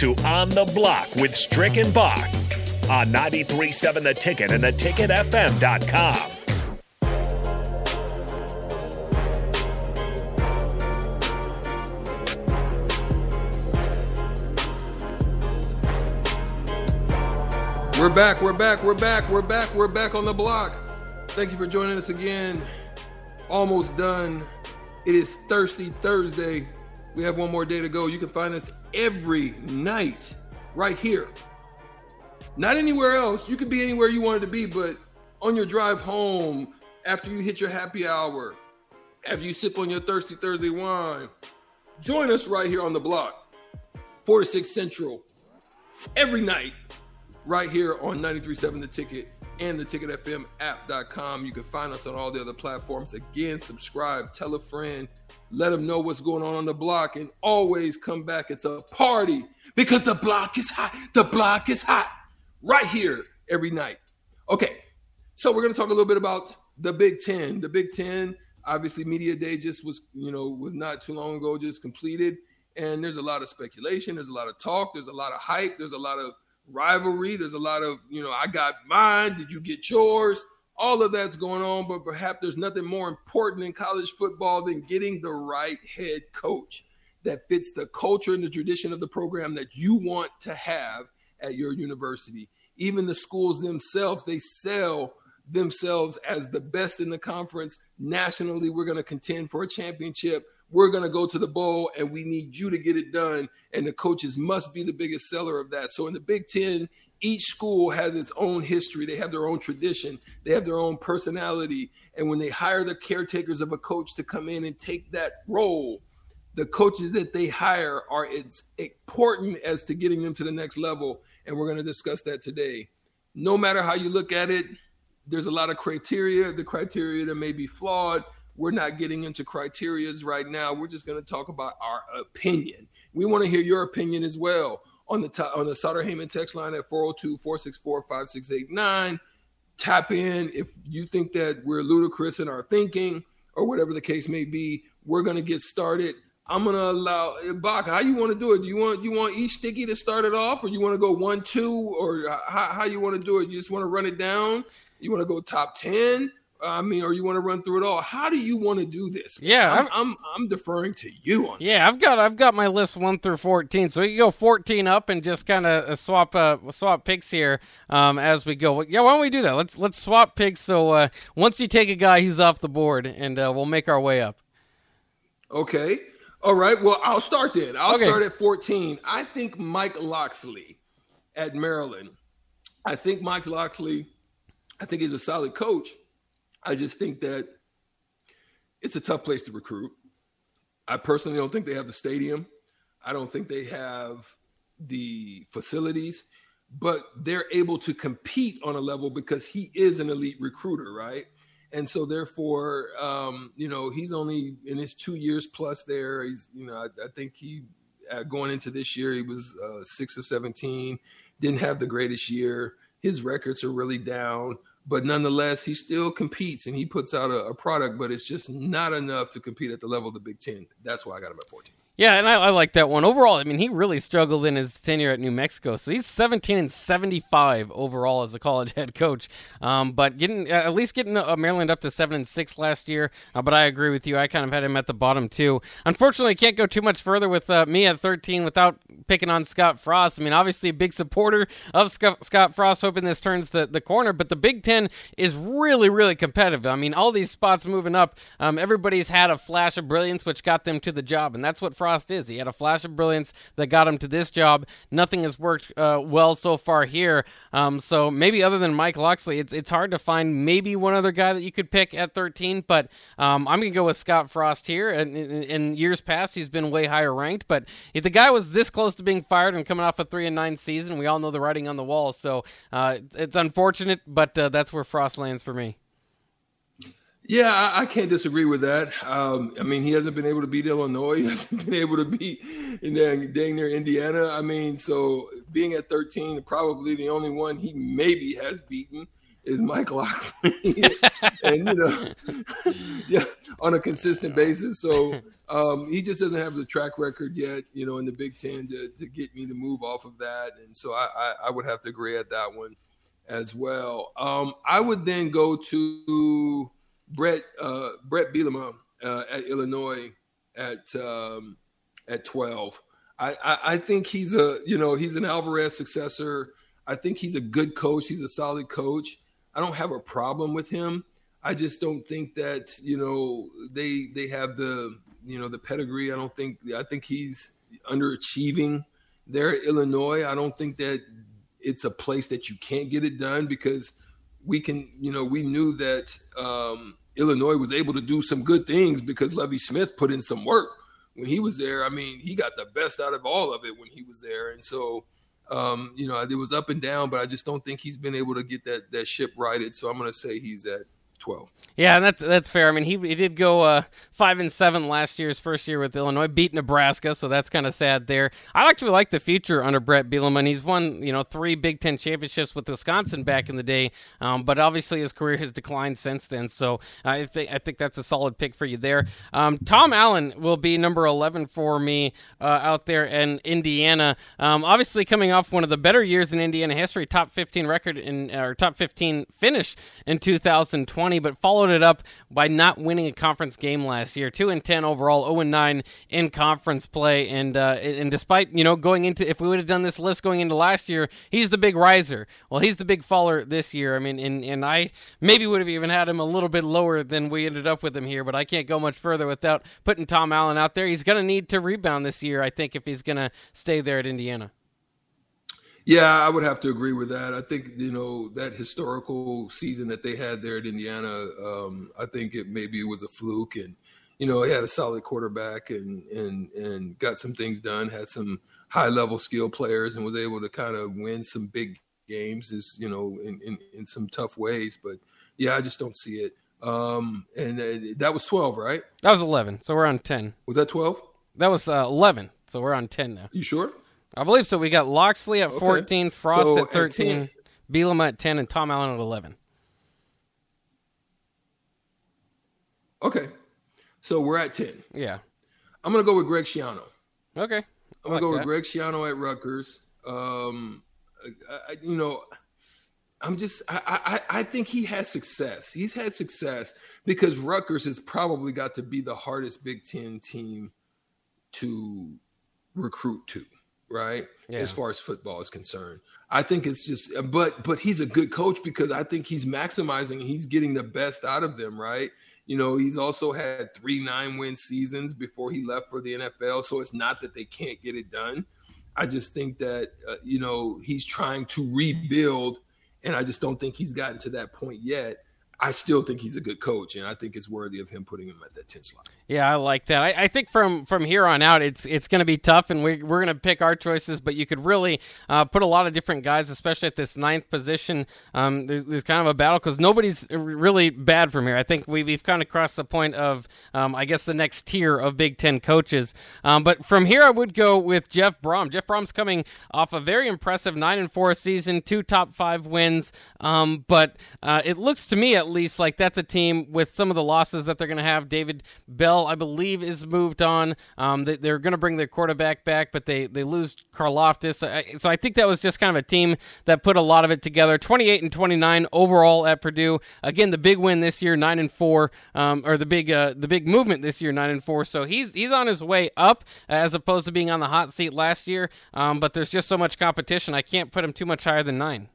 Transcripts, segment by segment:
to On the Block with Strick and Bach on 93.7 The Ticket and theticketfm.com. We're back, we're back, we're back, we're back, we're back on the block. Thank you for joining us again. Almost done. It is Thirsty Thursday. We have one more day to go. You can find us every night right here. Not anywhere else. You could be anywhere you wanted to be, but on your drive home, after you hit your happy hour, after you sip on your Thirsty Thursday wine, join us right here on the block, 4 to 6 Central, every night right here on 93.7 The Ticket and the ticketfm app.com. You can find us on all the other platforms. Again, subscribe, tell a friend, let them know what's going on on the block, and always come back. It's a party because the block is hot. The block is hot right here every night. Okay, so we're going to talk a little bit about the Big Ten. The Big Ten, obviously, Media Day just was, you know, was not too long ago, just completed. And there's a lot of speculation, there's a lot of talk, there's a lot of hype, there's a lot of rivalry. There's a lot of, you know, I got mine. Did you get yours? All of that's going on, but perhaps there's nothing more important in college football than getting the right head coach that fits the culture and the tradition of the program that you want to have at your university. Even the schools themselves, they sell themselves as the best in the conference. Nationally, we're going to contend for a championship we're going to go to the bowl and we need you to get it done. And the coaches must be the biggest seller of that. So in the Big Ten, each school has its own history. They have their own tradition. They have their own personality. And when they hire the caretakers of a coach to come in and take that role, the coaches that they hire are as important as to getting them to the next level. And we're going to discuss that today. No matter how you look at it, there's a lot of criteria. The criteria that may be flawed we're not getting into criterias right now. We're just going to talk about our opinion. We want to hear your opinion as well on the on the Sutter Heyman text line at 402-464-5689. Tap in if you think that we're ludicrous in our thinking or whatever the case may be. We're to get started. I'm gonna allow eh, Bach. How you want to do it? Do you want you want each sticky to start it off, or you want to go one two, or how, how you want to do it? You just want to run it down. You want to go top ten? I mean, or you want to run through it all? How do you want to do this? Yeah, I'm I'm, I'm deferring to you on. Yeah, this. I've got I've got my list one through fourteen, so we can go fourteen up and just kind of uh, swap uh, swap picks here um, as we go. Yeah, why don't we do that? Let's let's swap picks. So uh, once you take a guy, he's off the board, and uh, we'll make our way up. Okay. All right. Well, I'll start then. I'll okay. start at fourteen. I think Mike Locksley at Maryland. I think Mike Locksley. I think he's a solid coach. I just think that it's a tough place to recruit. I personally don't think they have the stadium. I don't think they have the facilities, but they're able to compete on a level because he is an elite recruiter, right? And so, therefore, um, you know, he's only in his two years plus there. He's, you know, I, I think he uh, going into this year he was uh, six of seventeen, didn't have the greatest year. His records are really down but nonetheless, he still competes and he puts out a, a, product, but it's just not enough to compete at the level of the Big Ten. That's why I got him at 14. Yeah, and I, I, like that one overall. I mean, he really struggled in his tenure at New Mexico, so he's 17 and 75 overall as a college head coach. Um, but getting uh, at least getting uh, Maryland up to seven and six last year. Uh, but I agree with you. I kind of had him at the bottom too. Unfortunately, I can't go too much further with uh, me at 13 without picking on Scott Frost. I mean, obviously a big supporter of Scott, Scott Frost, hoping this turns the the corner. But the Big Ten is really really competitive. I mean, all these spots moving up. Um, everybody's had a flash of brilliance, which got them to the job, and that's what Frost Frost is. He had a flash of brilliance that got him to this job. Nothing has worked uh, well so far here. Um, so maybe other than Mike Locksley, it's it's hard to find maybe one other guy that you could pick at 13. But um, I'm going to go with Scott Frost here. And in, in, years past, he's been way higher ranked. But if the guy was this close to being fired and coming off a three and nine season, we all know the writing on the wall. So uh, it's unfortunate, but uh, that's where Frost lands for me. Yeah, I, I, can't disagree with that. Um, I mean, he hasn't been able to beat Illinois. He hasn't been able to beat in dang, dang near Indiana. I mean, so being at 13, probably the only one he maybe has beaten is Mike Locksley. and you know, yeah, on a consistent basis. So um, he just doesn't have the track record yet, you know, in the Big Ten to, to get me to move off of that. And so I, I, I would have to agree at that one as well. Um, I would then go to Brett uh, Brett Bielema uh, at Illinois at um, at twelve. I, I, I think he's a you know he's an Alvarez successor. I think he's a good coach. He's a solid coach. I don't have a problem with him. I just don't think that you know they they have the you know the pedigree. I don't think I think he's underachieving there at Illinois. I don't think that it's a place that you can't get it done because we can you know we knew that um, Illinois was able to do some good things because Lovie Smith put in some work when he was there. I mean, he got the best out of all of it when he was there, and so um, you know it was up and down, but I just don't think he's been able to get that that ship righted. So I'm going to say he's at 12. Yeah, and that's that's fair. I mean, he he did go uh, five and seven last year's first year with Illinois, beat Nebraska, so that's kind of sad there. I actually like the future under Brett Bielema. He's won you know three Big Ten championships with Wisconsin back in the day, um, but obviously his career has declined since then. So I think I think that's a solid pick for you there. Um, Tom Allen will be number 11 for me uh, out there in Indiana. Um, obviously coming off one of the better years in Indiana history, top 15 record in or top 15 finish in 2020 but followed it up by not winning a conference game last year. Two and ten overall, zero oh and nine in conference play, and uh, and despite you know going into if we would have done this list going into last year, he's the big riser. Well, he's the big faller this year. I mean, and and I maybe would have even had him a little bit lower than we ended up with him here, but I can't go much further without putting Tom Allen out there. He's going to need to rebound this year, I think, if he's going to stay there at Indiana. Yeah, I would have to agree with that. I think you know that historical season that they had there at Indiana. Um, I think it maybe was a fluke, and you know he had a solid quarterback and and and got some things done. Had some high level skill players and was able to kind of win some big games. Is you know in, in in some tough ways, but yeah, I just don't see it. Um, and uh, that was twelve, right? That was eleven. So we're on ten. Was that twelve? That was uh, eleven. So we're on ten now. You sure? I believe so. We got Locksley at okay. 14, Frost so at 13, at Bielema at 10, and Tom Allen at 11. Okay. So we're at 10. Yeah. I'm going to go with Greg Schiano. Okay. I I'm going to go that. with Greg Schiano at Rutgers. Um, I, you know, I'm just, I, I, I think he has success. He's had success because Rutgers has probably got to be the hardest Big Ten team to recruit to right? Yeah. As far as football is concerned. I think it's just but but he's a good coach because I think he's maximizing he's getting the best out of them, right? You know, he's also had three nine win seasons before he left for the NFL, so it's not that they can't get it done. I just think that uh, you know, he's trying to rebuild and I just don't think he's gotten to that point yet. I still think he's a good coach, and I think it's worthy of him putting him at that 10 slot. Yeah, I like that. I, I think from from here on out, it's it's going to be tough, and we, we're going to pick our choices. But you could really uh, put a lot of different guys, especially at this ninth position. Um, there's, there's kind of a battle because nobody's really bad from here. I think we, we've kind of crossed the point of, um, I guess, the next tier of Big Ten coaches. Um, but from here, I would go with Jeff Brohm. Jeff Brohm's coming off a very impressive nine and four season, two top five wins. Um, but uh, it looks to me, at least, like that's a team with some of the losses that they're going to have. David Bell I believe, is moved on. Um, they, are going to bring their quarterback back, but they, they lose Karlaftis. So I think that was just kind of a team that put a lot of it together. 28 and 29 overall at Purdue. Again, the big win this year, nine and four, um, or the big uh, the big movement this year, nine and four. So he's he's on his way up as opposed to being on the hot seat last year. Um, but there's just so much competition. I can't put him too much higher than nine.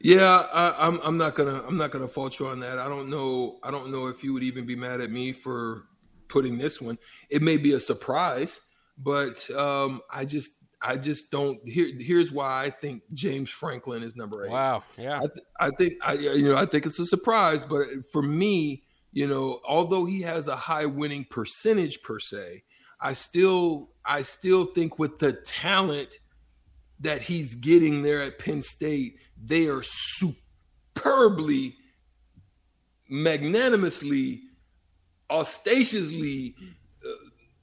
Yeah, I, am I'm, I'm not gonna I'm not gonna fault you on that. I don't know I don't know if you would even be mad at me for putting this one. It may be a surprise, but um, I just I just don't. Here, here's why I think James Franklin is number eight. Wow, yeah. I, th- I think I you know I think it's a surprise, but for me, you know, although he has a high winning percentage per se, I still I still think with the talent that he's getting there at Penn State they are superbly, magnanimously, audaciously, uh,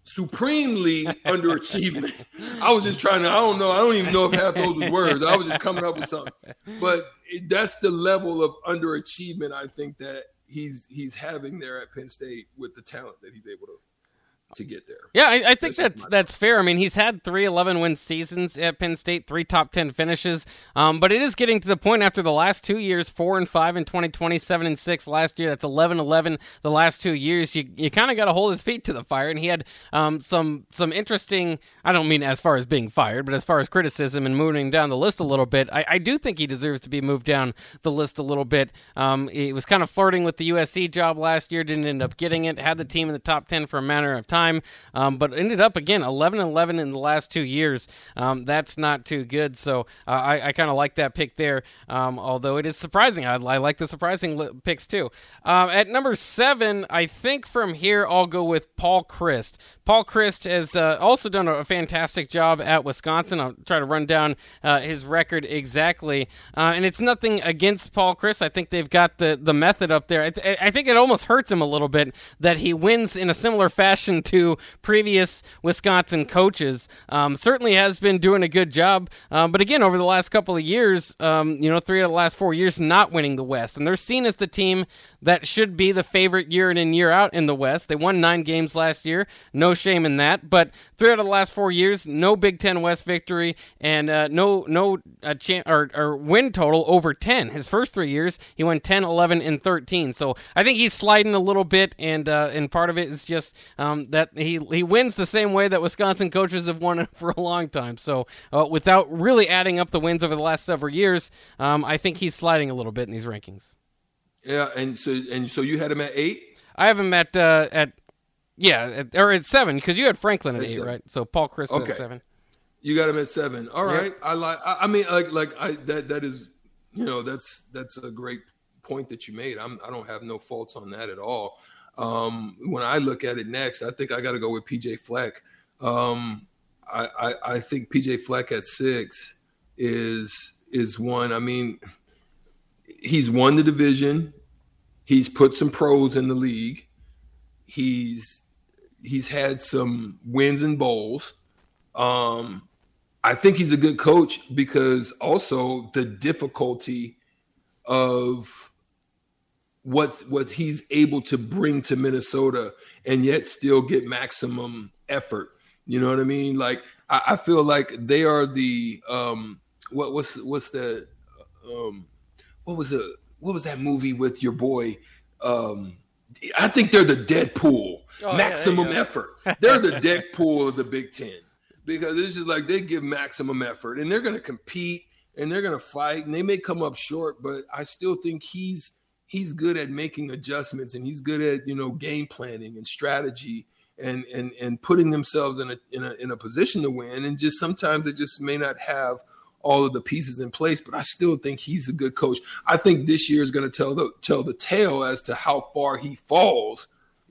supremely underachieving. I was just trying to, I don't know, I don't even know if half those were words. I was just coming up with something. But it, that's the level of underachievement I think that he's he's having there at Penn State with the talent that he's able to to get there. Yeah, I, I think that's that's fair. I mean, he's had three 11 win seasons at Penn State, three top 10 finishes. Um, but it is getting to the point after the last two years, four and five in 2020, seven and six last year. That's 11 11 the last two years. You you kind of got to hold his feet to the fire. And he had um, some some interesting. I don't mean as far as being fired, but as far as criticism and moving down the list a little bit. I, I do think he deserves to be moved down the list a little bit. Um, he was kind of flirting with the USC job last year, didn't end up getting it. Had the team in the top 10 for a matter of time time, um, but ended up again 11 11 in the last two years. Um, that's not too good. So uh, I, I kind of like that pick there, um, although it is surprising. I, I like the surprising li- picks too. Um, at number seven, I think from here I'll go with Paul Chryst. Paul Chryst has uh, also done a, fantastic job at Wisconsin. I'll try to run down uh, his record exactly. Uh, and it's nothing against Paul Chryst. I think they've got the, the method up there. I, th- I, think it almost hurts him a little bit that he wins in a similar fashion to previous Wisconsin coaches. Um, certainly has been doing a good job. Um, but again, over the last couple of years, um, you know, three of the last four years, not winning the West. And they're seen as the team that should be the favorite year in and year out in the West. They won nine games last year. No shame in that. But three out of the last four years, no Big Ten West victory and uh, no no uh, cha- or, or win total over 10. His first three years, he won 10, 11, and 13. So I think he's sliding a little bit, and uh, and part of it is just um, that he he wins the same way that Wisconsin coaches have won for a long time. So uh, without really adding up the wins over the last several years, um, I think he's sliding a little bit in these rankings. Yeah, and so and so you had him at eight. I have him at uh, at yeah, at, or at seven because you had Franklin at, at eight, seven. right? So Paul Chryst okay. at seven. You got him at seven. All right, yep. I like. I, I, mean, like, like I that that is, you know, that's that's a great point that you made. I'm I don't have no faults on that at all. Um, when I look at it next, I think I got to go with PJ Fleck. Um, I, I I think PJ Fleck at six is is one. I mean he's won the division. He's put some pros in the league. He's he's had some wins and bowls. Um, I think he's a good coach because also the difficulty of what what he's able to bring to Minnesota and yet still get maximum effort. You know what I mean? Like I, I feel like they are the um, what what's what's the um, what was the what was that movie with your boy? Um, I think they're the Deadpool. Oh, maximum yeah, effort. They're the Deadpool of the Big Ten because it's just like they give maximum effort and they're going to compete and they're going to fight and they may come up short, but I still think he's he's good at making adjustments and he's good at you know game planning and strategy and and and putting themselves in a in a in a position to win and just sometimes they just may not have all of the pieces in place, but I still think he's a good coach. I think this year is going to tell the tell the tale as to how far he falls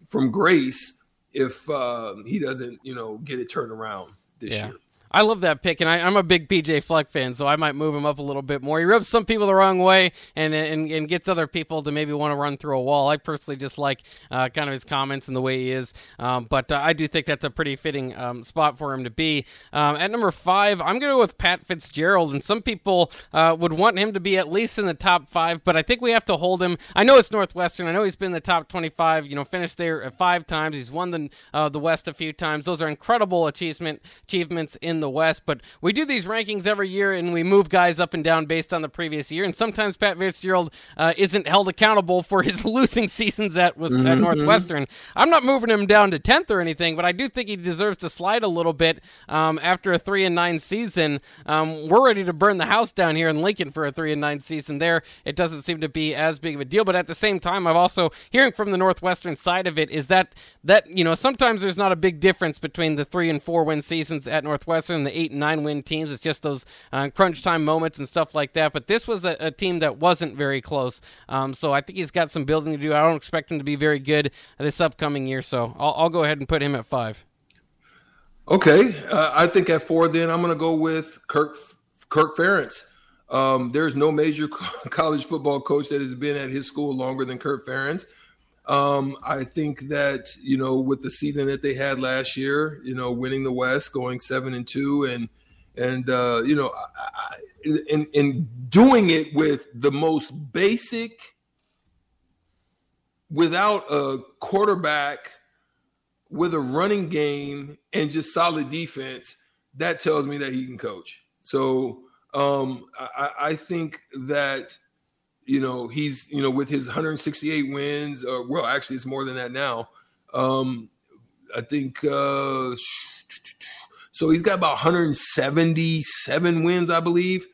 from grace if uh, he doesn't, you know, get it turned around this yeah. year. I love that pick, and I, am a big PJ Fleck fan, so I might move him up a little bit more. He rubs some people the wrong way, and and, and gets other people to maybe want to run through a wall. I personally just like uh, kind of his comments and the way he is, um, but uh, I do think that's a pretty fitting um, spot for him to be. Um, at number five, I'm going to go with Pat Fitzgerald, and some people uh, would want him to be at least in the top five, but I think we have to hold him. I know it's Northwestern. I know he's been in the top 25. You know, finished there five times. He's won the uh, the West a few times. Those are incredible achievement achievements in the West. But we do these rankings every year, and we move guys up and down based on the previous year. And sometimes Pat Fitzgerald uh, isn't held accountable for his losing seasons at, was, mm-hmm. at Northwestern. I'm not moving him down to tenth or anything, but I do think he deserves to slide a little bit um, after a three and nine season. Um, we're ready to burn the house down here in Lincoln for a three and nine season. There, it doesn't seem to be as big of a deal. But at the same time, I've also hearing from the Northwestern side of it is that that you know sometimes there's not a big difference between the three and four win seasons at Northwestern and the eight and nine win teams. It's just those uh, crunch time moments and stuff like that. But this was a, a team that wasn't very close. Um, so I think he's got some building to do. I don't expect him to be very good this upcoming year. So I'll, I'll go ahead and put him at five. Okay, uh, I think at four, then I'm going to go with Kirk Kirk Ferentz. Um, there's no major college football coach that has been at his school longer than Kirk Ferentz. Um, I think that you know with the season that they had last year, you know, winning the West, going seven and two, and and uh, you know, I, I, in doing it with the most basic without a quarterback with a running game and just solid defense, that tells me that he can coach. So um, I, I, think that you know he's you know with his 168 wins, or well, actually it's more than that now. Um, I think uh, so. He's got about 177 wins, I believe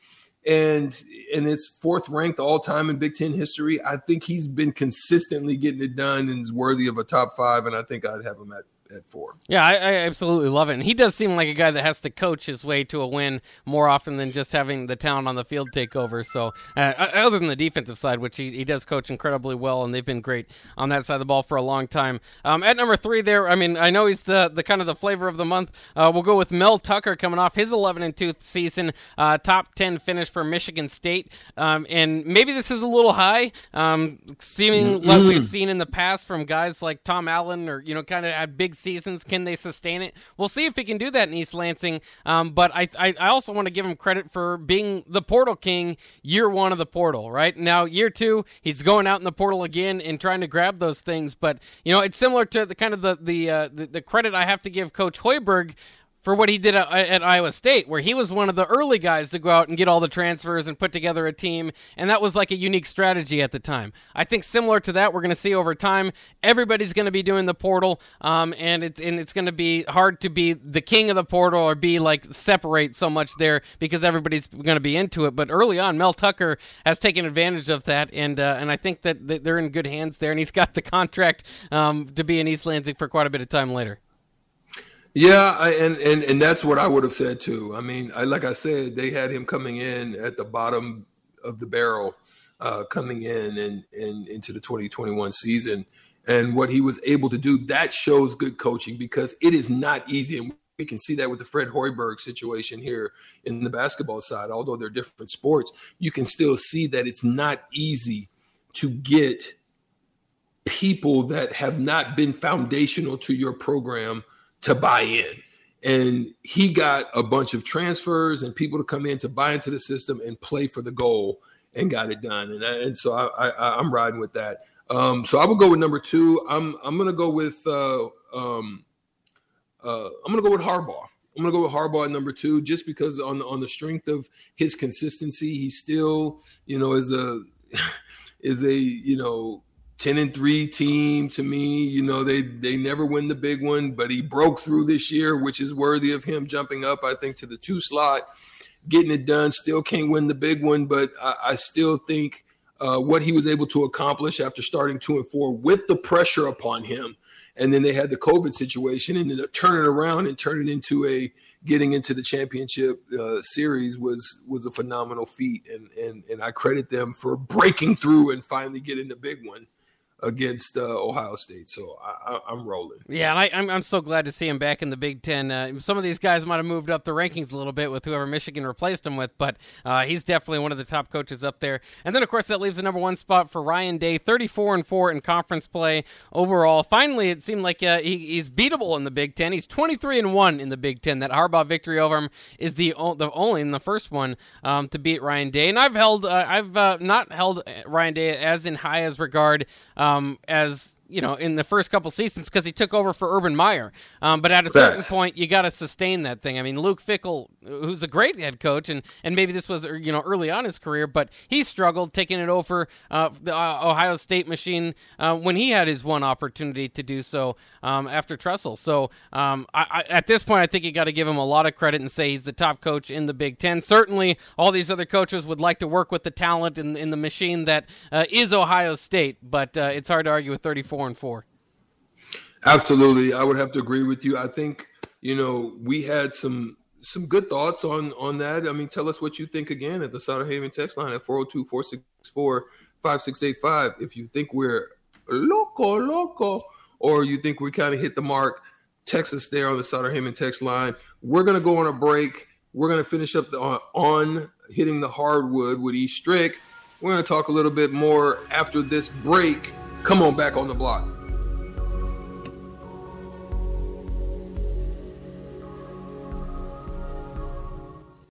and and it's fourth ranked all time in Big Ten history. I think he's been consistently getting it done and is worthy of a top five, and I think I'd have him at at four. Yeah, I, I, absolutely love it. And he does seem like a guy that has to coach his way to a win more often than just having the talent on the field take over. So, uh, other than the defensive side, which he, he does coach incredibly well, and they've been great on that side of the ball for a long time. Um, at number three, there, I mean, I know he's the, the kind of the flavor of the month. Uh, we'll go with Mel Tucker coming off his 11 and 2 season, uh, top 10 finish for Michigan State. Um, and maybe this is a little high, um, seeming mm-hmm. like we've seen in the past from guys like Tom Allen or, you know, kind of had big seasons. Can they sustain it? We'll see if he can do that in East Lansing. Um, but I, I, I also want to give him credit for being the portal king year one of the portal, right? Now, year two, he's going out in the portal again and trying to grab those things. But, you know, it's similar to the kind of the, the, uh, the, the credit I have to give Coach Hoiberg for what he did at, at, Iowa State, where he was one of the early guys to go out and get all the transfers and put together a team, and that was like a unique strategy at the time. I think similar to that, we're going to see over time. Everybody's going to be doing the portal, um, and it's and it's going to be hard to be the king of the portal or be like separate so much there because everybody's going to be into it. But early on, Mel Tucker has taken advantage of that, and uh, and I think that they're in good hands there, and he's got the contract um, to be in East Lansing for quite a bit of time later. Yeah, I, and and and that's what I would have said too. I mean, I, like I said, they had him coming in at the bottom of the barrel, uh, coming in and, and into the 2021 season, and what he was able to do that shows good coaching because it is not easy, and we can see that with the Fred Hoiberg situation here in the basketball side. Although they're different sports, you can still see that it's not easy to get people that have not been foundational to your program to buy in. And he got a bunch of transfers and people to come in to buy into the system and play for the goal and got it done. And, and so I, I, am riding with that. Um, so I will go with number two. I'm I'm gonna go with uh, um, uh, I'm gonna go with Harbaugh. I'm gonna go with Harbaugh at number two, just because on on the strength of his consistency, he still you know is a is a you know 10 and 3 team to me you know they they never win the big one but he broke through this year which is worthy of him jumping up i think to the two slot getting it done still can't win the big one but i, I still think uh, what he was able to accomplish after starting two and four with the pressure upon him. And then they had the covid situation and then turn it around and turn it into a getting into the championship uh, series was was a phenomenal feat. And and and I credit them for breaking through and finally getting the big one against uh, Ohio State. So I, am rolling. Yeah, and I, am I'm, I'm so glad to see him back in the Big Ten. Uh, some of these guys might have moved up the rankings a little bit with whoever Michigan replaced him with, but uh, he's definitely one of the top coaches up there. And then, of course, that leaves the number one spot for Ryan Day, 34 and four in conference play overall. Finally, it seemed like uh, he, he's beatable in the Big Ten. He's 23 and one in the Big Ten. That Harbaugh victory over him is the the only in the first one um, to beat Ryan Day. And I've held uh, I've uh, not held Ryan Day as in high as regard um, Um, as you know, in the first couple seasons because he took over for Urban Meyer. Um, but at a certain point, you got to sustain that thing. I mean, Luke Fickell, who's a great head coach, and, and maybe this was you know early on his career, but he struggled taking it over uh, the uh, Ohio State machine uh, when he had his one opportunity to do so um, after Tressel. So um, I, I, at this point, I think you got to give him a lot of credit and say he's the top coach in the Big Ten. Certainly, all these other coaches would like to work with the talent in, in the machine that uh, is Ohio State, but uh, it's hard to argue with 34 four and four. Absolutely, I would have to agree with you. I think you know we had some some good thoughts on on that. I mean, tell us what you think again at the Sutter Haven text line at 402-464-5685. If you think we're loco loco or you think we kind of hit the mark, text us there on the Sutter Haven text line. We're gonna go on a break. We're gonna finish up the, on, on hitting the hardwood with E Strick. We're gonna talk a little bit more after this break. Come on back on the block.